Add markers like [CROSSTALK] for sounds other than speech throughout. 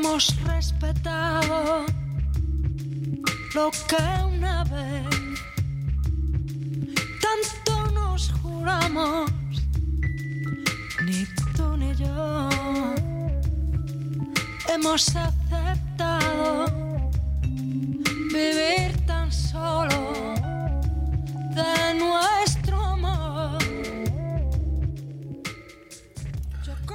hemos respetado lo que una vez tanto nos juramos. Ni tú ni yo hemos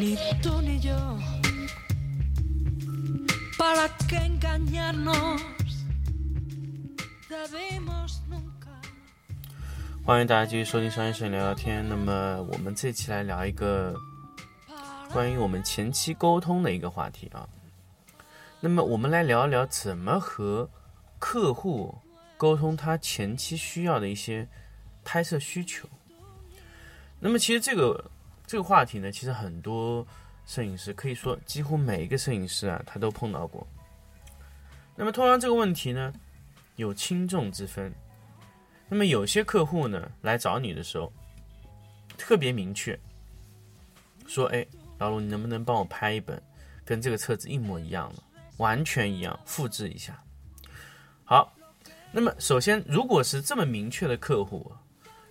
Ni tú ni yo. ¿Para qué engañarnos? Debimos nunca. 欢迎大家继续收听商业摄影聊聊天。那么我们这期来聊一个关于我们前期沟通的一个话题啊。那么我们来聊一聊怎么和客户沟通他前期需要的一些拍摄需求。那么其实这个这个话题呢，其实很多摄影师可以说几乎每一个摄影师啊，他都碰到过。那么通常这个问题呢，有轻重之分。那么有些客户呢来找你的时候，特别明确，说：“哎，老卢，你能不能帮我拍一本跟这个册子一模一样的，完全一样，复制一下？”好，那么首先，如果是这么明确的客户，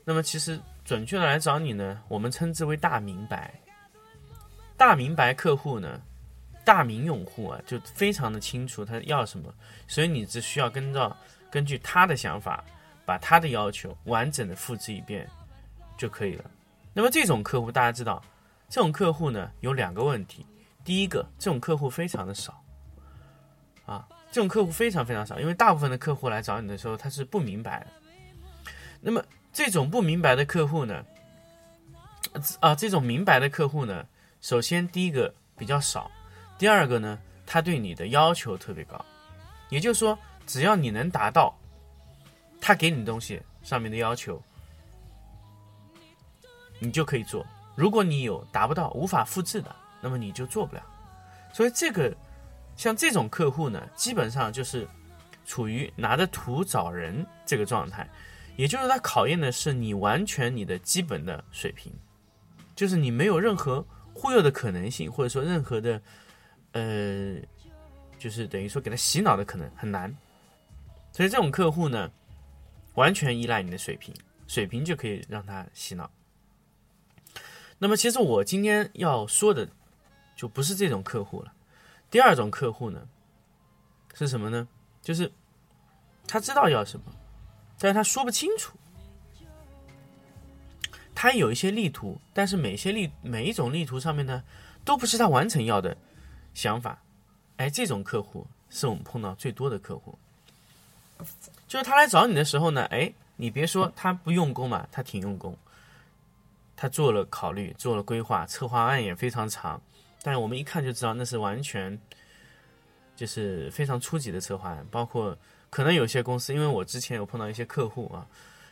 那么其实准确的来找你呢，我们称之为大明白。大明白客户呢，大明用户啊，就非常的清楚他要什么，所以你只需要跟照根据他的想法。把他的要求完整的复制一遍就可以了。那么这种客户大家知道，这种客户呢有两个问题。第一个，这种客户非常的少，啊，这种客户非常非常少，因为大部分的客户来找你的时候他是不明白的。那么这种不明白的客户呢，啊，这种明白的客户呢，首先第一个比较少，第二个呢，他对你的要求特别高，也就是说，只要你能达到。他给你的东西上面的要求，你就可以做。如果你有达不到、无法复制的，那么你就做不了。所以这个像这种客户呢，基本上就是处于拿着图找人这个状态，也就是他考验的是你完全你的基本的水平，就是你没有任何忽悠的可能性，或者说任何的呃，就是等于说给他洗脑的可能很难。所以这种客户呢。完全依赖你的水平，水平就可以让他洗脑。那么，其实我今天要说的就不是这种客户了。第二种客户呢，是什么呢？就是他知道要什么，但是他说不清楚。他有一些力图，但是每些力每一种力图上面呢，都不是他完成要的想法。哎，这种客户是我们碰到最多的客户。就是他来找你的时候呢，哎，你别说他不用功嘛，他挺用功，他做了考虑，做了规划，策划案也非常长，但是我们一看就知道那是完全就是非常初级的策划案，包括可能有些公司，因为我之前有碰到一些客户啊，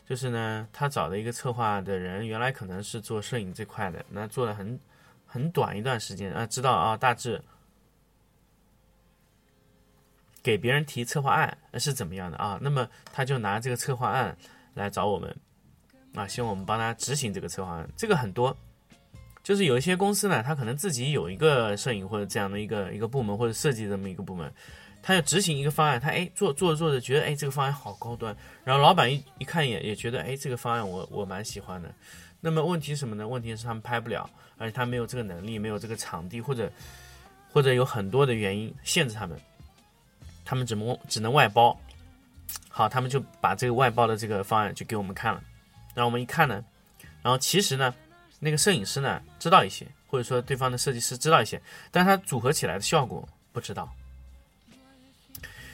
就是呢，他找的一个策划的人，原来可能是做摄影这块的，那做了很很短一段时间啊，知道啊，大致。给别人提策划案是怎么样的啊？那么他就拿这个策划案来找我们，啊，希望我们帮他执行这个策划案。这个很多，就是有一些公司呢，他可能自己有一个摄影或者这样的一个一个部门或者设计这么一个部门，他要执行一个方案，他哎做做着做着觉得哎这个方案好高端，然后老板一一看一眼也觉得哎这个方案我我蛮喜欢的。那么问题是什么呢？问题是他们拍不了，而且他没有这个能力，没有这个场地，或者或者有很多的原因限制他们。他们只能只能外包，好，他们就把这个外包的这个方案就给我们看了，然后我们一看呢，然后其实呢，那个摄影师呢知道一些，或者说对方的设计师知道一些，但是他组合起来的效果不知道。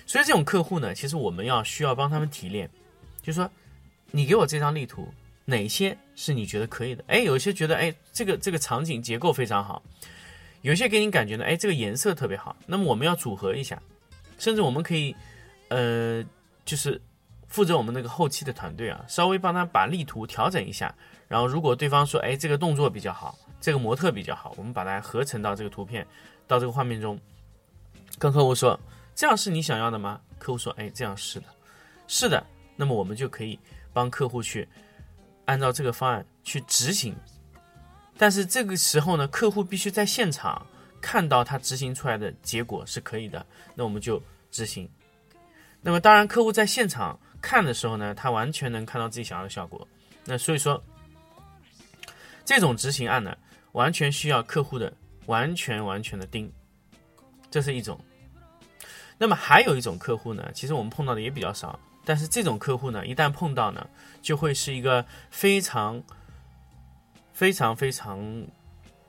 所以这种客户呢，其实我们要需要帮他们提炼，就是说，你给我这张力图，哪些是你觉得可以的？哎，有些觉得哎，这个这个场景结构非常好，有些给你感觉呢，哎，这个颜色特别好。那么我们要组合一下，甚至我们可以，呃，就是负责我们那个后期的团队啊，稍微帮他把力图调整一下。然后如果对方说，哎，这个动作比较好，这个模特比较好，我们把它合成到这个图片，到这个画面中，跟客户说，这样是你想要的吗？客户说，哎，这样是的，是的。那么我们就可以帮客户去按照这个方案去执行，但是这个时候呢，客户必须在现场看到他执行出来的结果是可以的，那我们就执行。那么当然，客户在现场看的时候呢，他完全能看到自己想要的效果。那所以说，这种执行案呢，完全需要客户的完全完全的盯，这是一种。那么还有一种客户呢，其实我们碰到的也比较少。但是这种客户呢，一旦碰到呢，就会是一个非常、非常、非常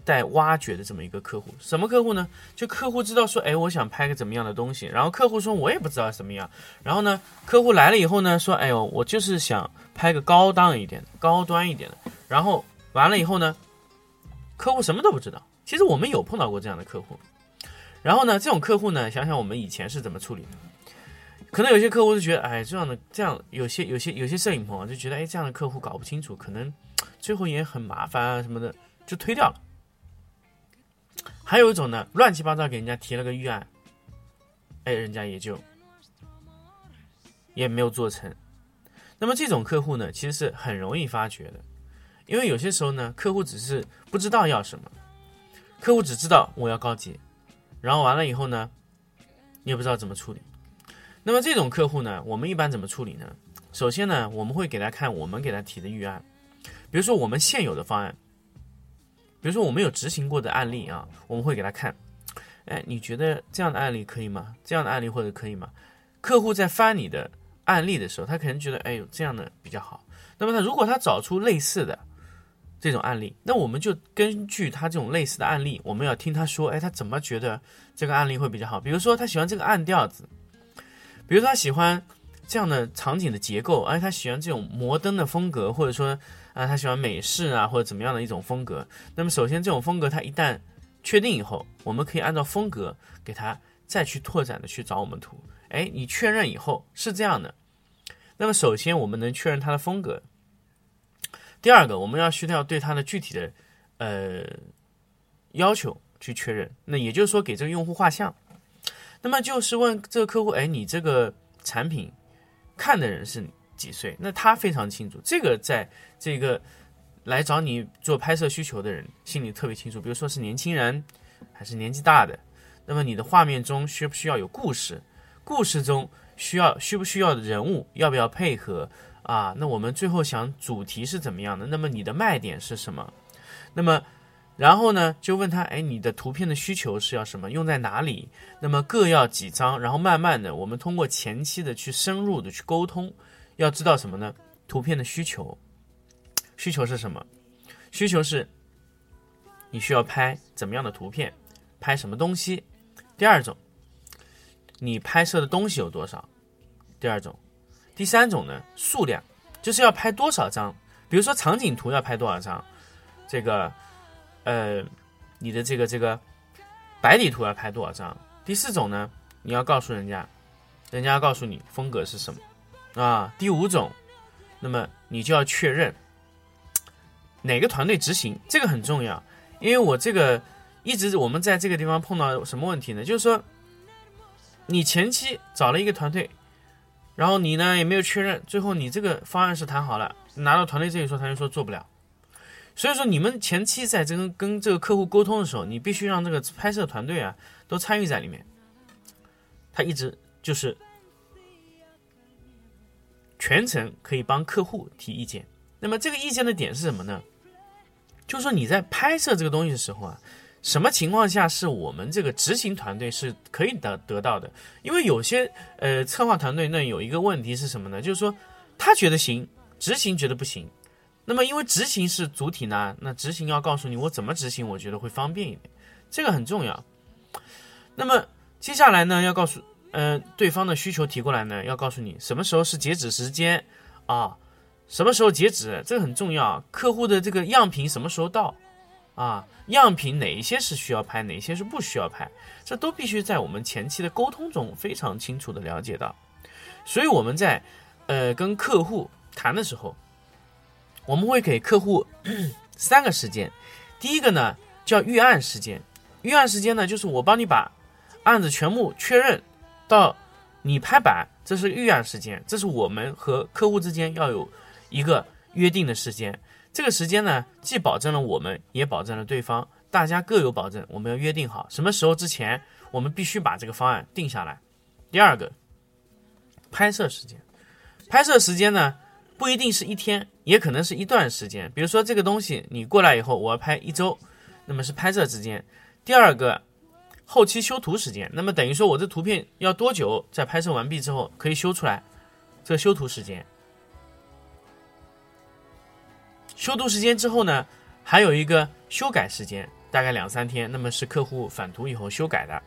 带挖掘的这么一个客户。什么客户呢？就客户知道说，哎，我想拍个怎么样的东西，然后客户说，我也不知道什么样。然后呢，客户来了以后呢，说，哎呦，我就是想拍个高档一点的、高端一点的。然后完了以后呢，客户什么都不知道。其实我们有碰到过这样的客户。然后呢，这种客户呢，想想我们以前是怎么处理的。可能有些客户就觉得，哎，这样的这样，有些有些有些摄影棚啊，就觉得，哎，这样的客户搞不清楚，可能最后也很麻烦啊什么的，就推掉了。还有一种呢，乱七八糟给人家提了个预案，哎，人家也就也没有做成。那么这种客户呢，其实是很容易发觉的，因为有些时候呢，客户只是不知道要什么，客户只知道我要高级，然后完了以后呢，你也不知道怎么处理。那么这种客户呢，我们一般怎么处理呢？首先呢，我们会给他看我们给他提的预案，比如说我们现有的方案，比如说我们有执行过的案例啊，我们会给他看。哎，你觉得这样的案例可以吗？这样的案例或者可以吗？客户在翻你的案例的时候，他可能觉得，哎呦，这样的比较好。那么他如果他找出类似的这种案例，那我们就根据他这种类似的案例，我们要听他说，哎，他怎么觉得这个案例会比较好？比如说他喜欢这个暗调子。比如说他喜欢这样的场景的结构，而且他喜欢这种摩登的风格，或者说啊他喜欢美式啊或者怎么样的一种风格。那么首先这种风格他一旦确定以后，我们可以按照风格给他再去拓展的去找我们图。哎，你确认以后是这样的，那么首先我们能确认他的风格。第二个，我们要需要对他的具体的呃要求去确认。那也就是说给这个用户画像。那么就是问这个客户，哎，你这个产品看的人是几岁？那他非常清楚，这个在这个来找你做拍摄需求的人心里特别清楚。比如说是年轻人还是年纪大的，那么你的画面中需不需要有故事？故事中需要需不需要人物？要不要配合啊？那我们最后想主题是怎么样的？那么你的卖点是什么？那么。然后呢，就问他，哎，你的图片的需求是要什么？用在哪里？那么各要几张？然后慢慢的，我们通过前期的去深入的去沟通，要知道什么呢？图片的需求，需求是什么？需求是，你需要拍怎么样的图片？拍什么东西？第二种，你拍摄的东西有多少？第二种，第三种呢？数量，就是要拍多少张？比如说场景图要拍多少张？这个。呃，你的这个这个白底图要拍多少张？第四种呢，你要告诉人家，人家要告诉你风格是什么啊？第五种，那么你就要确认哪个团队执行，这个很重要，因为我这个一直我们在这个地方碰到什么问题呢？就是说，你前期找了一个团队，然后你呢也没有确认，最后你这个方案是谈好了，拿到团队这里说，团队说做不了。所以说，你们前期在这个跟这个客户沟通的时候，你必须让这个拍摄团队啊都参与在里面。他一直就是全程可以帮客户提意见。那么这个意见的点是什么呢？就是说你在拍摄这个东西的时候啊，什么情况下是我们这个执行团队是可以得得到的？因为有些呃策划团队那有一个问题是什么呢？就是说他觉得行，执行觉得不行。那么，因为执行是主体呢，那执行要告诉你我怎么执行，我觉得会方便一点，这个很重要。那么接下来呢，要告诉呃对方的需求提过来呢，要告诉你什么时候是截止时间啊，什么时候截止，这个很重要。客户的这个样品什么时候到啊？样品哪一些是需要拍，哪些是不需要拍，这都必须在我们前期的沟通中非常清楚的了解到。所以我们在呃跟客户谈的时候，我们会给客户 [CLEARS THROAT] 三个时间。第一个呢叫预案时间，预案时间呢就是我帮你把案子全部确认到你拍板，这是预案时间，这是我们和客户之间要有一个约定的时间。这个时间呢，既保证了我们，也保证了对方，大家各有保证。我们要约定好什么时候之前，我们必须把这个方案定下来。第二个，拍摄时间，拍摄时间呢不一定是一天，也可能是一段时间。比如说这个东西你过来以后，我要拍一周，那么是拍摄时间。第二个，后期修图时间，那么等于说我这图片要多久在拍摄完毕之后可以修出来？这个修图时间。修图时间之后呢，还有一个修改时间，大概两三天。那么是客户返图以后修改的，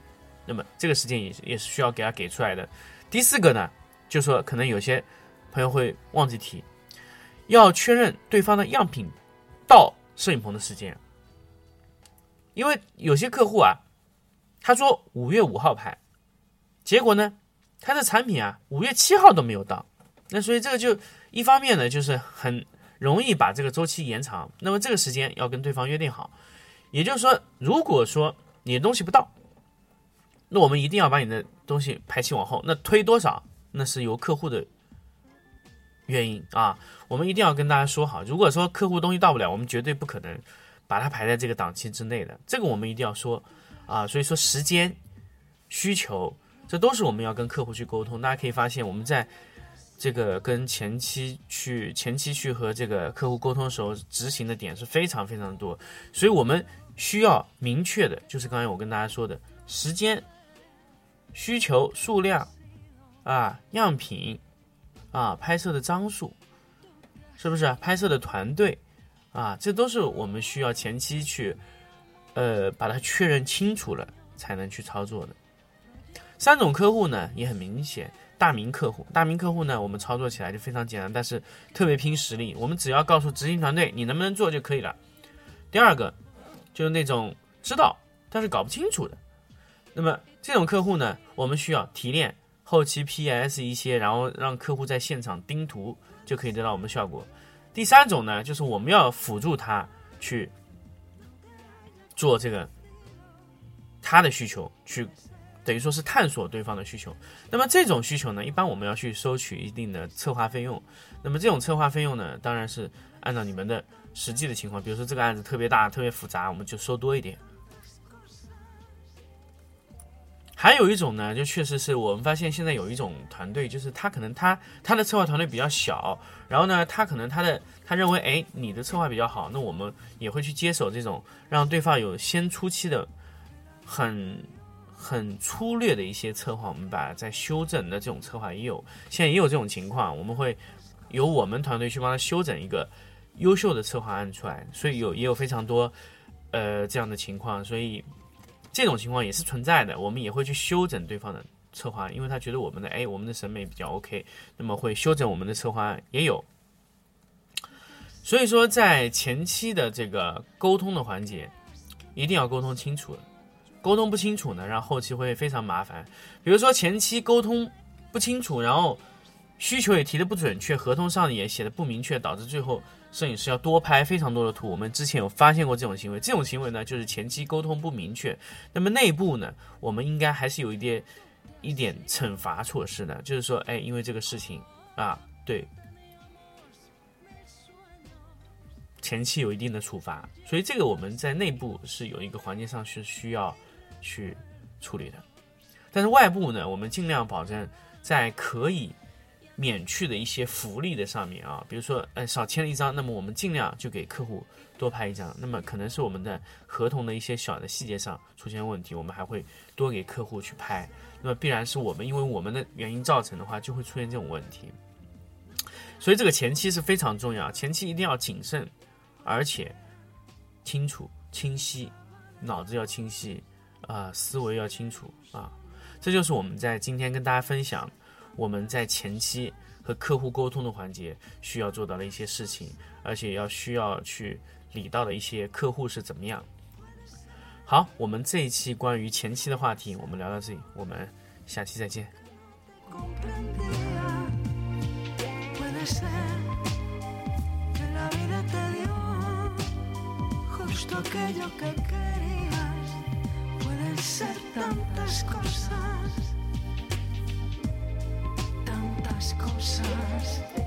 那么这个时间也也是需要给他给出来的。第四个呢，就说可能有些朋友会忘记提，要确认对方的样品到摄影棚的时间，因为有些客户啊，他说五月五号拍，结果呢，他的产品啊五月七号都没有到，那所以这个就一方面呢就是很。容易把这个周期延长，那么这个时间要跟对方约定好，也就是说，如果说你的东西不到，那我们一定要把你的东西排期往后，那推多少，那是由客户的原因啊，我们一定要跟大家说好。如果说客户东西到不了，我们绝对不可能把它排在这个档期之内的，这个我们一定要说啊。所以说时间需求，这都是我们要跟客户去沟通。大家可以发现我们在。这个跟前期去前期去和这个客户沟通的时候，执行的点是非常非常多，所以我们需要明确的，就是刚才我跟大家说的时间、需求、数量啊、样品啊、拍摄的张数，是不是？拍摄的团队啊，这都是我们需要前期去呃把它确认清楚了才能去操作的。三种客户呢也很明显。大名客户，大名客户呢，我们操作起来就非常简单，但是特别拼实力。我们只要告诉执行团队你能不能做就可以了。第二个就是那种知道但是搞不清楚的，那么这种客户呢，我们需要提炼后期 PS 一些，然后让客户在现场盯图就可以得到我们效果。第三种呢，就是我们要辅助他去做这个他的需求去。等于说是探索对方的需求，那么这种需求呢，一般我们要去收取一定的策划费用。那么这种策划费用呢，当然是按照你们的实际的情况，比如说这个案子特别大、特别复杂，我们就收多一点。还有一种呢，就确实是我们发现现在有一种团队，就是他可能他他的策划团队比较小，然后呢，他可能他的他认为，哎，你的策划比较好，那我们也会去接手这种让对方有先初期的很。很粗略的一些策划，我们把在修整的这种策划也有，现在也有这种情况，我们会由我们团队去帮他修整一个优秀的策划案出来，所以有也有非常多呃这样的情况，所以这种情况也是存在的，我们也会去修整对方的策划，因为他觉得我们的哎我们的审美比较 OK，那么会修整我们的策划案也有，所以说在前期的这个沟通的环节，一定要沟通清楚。沟通不清楚呢，然后后期会非常麻烦。比如说前期沟通不清楚，然后需求也提的不准确，合同上也写的不明确，导致最后摄影师要多拍非常多的图。我们之前有发现过这种行为，这种行为呢就是前期沟通不明确。那么内部呢，我们应该还是有一点一点惩罚措施的，就是说，哎，因为这个事情啊，对。前期有一定的处罚，所以这个我们在内部是有一个环节上是需要。去处理的，但是外部呢，我们尽量保证在可以免去的一些福利的上面啊，比如说，呃，少签了一张，那么我们尽量就给客户多拍一张。那么可能是我们的合同的一些小的细节上出现问题，我们还会多给客户去拍。那么必然是我们因为我们的原因造成的话，就会出现这种问题。所以这个前期是非常重要，前期一定要谨慎，而且清楚、清晰，脑子要清晰。啊，思维要清楚啊，这就是我们在今天跟大家分享我们在前期和客户沟通的环节需要做到的一些事情，而且要需要去理到的一些客户是怎么样。好，我们这一期关于前期的话题，我们聊到这里，我们下期再见。Justo aquello que quería. Ser tantas cosas, tantas cosas.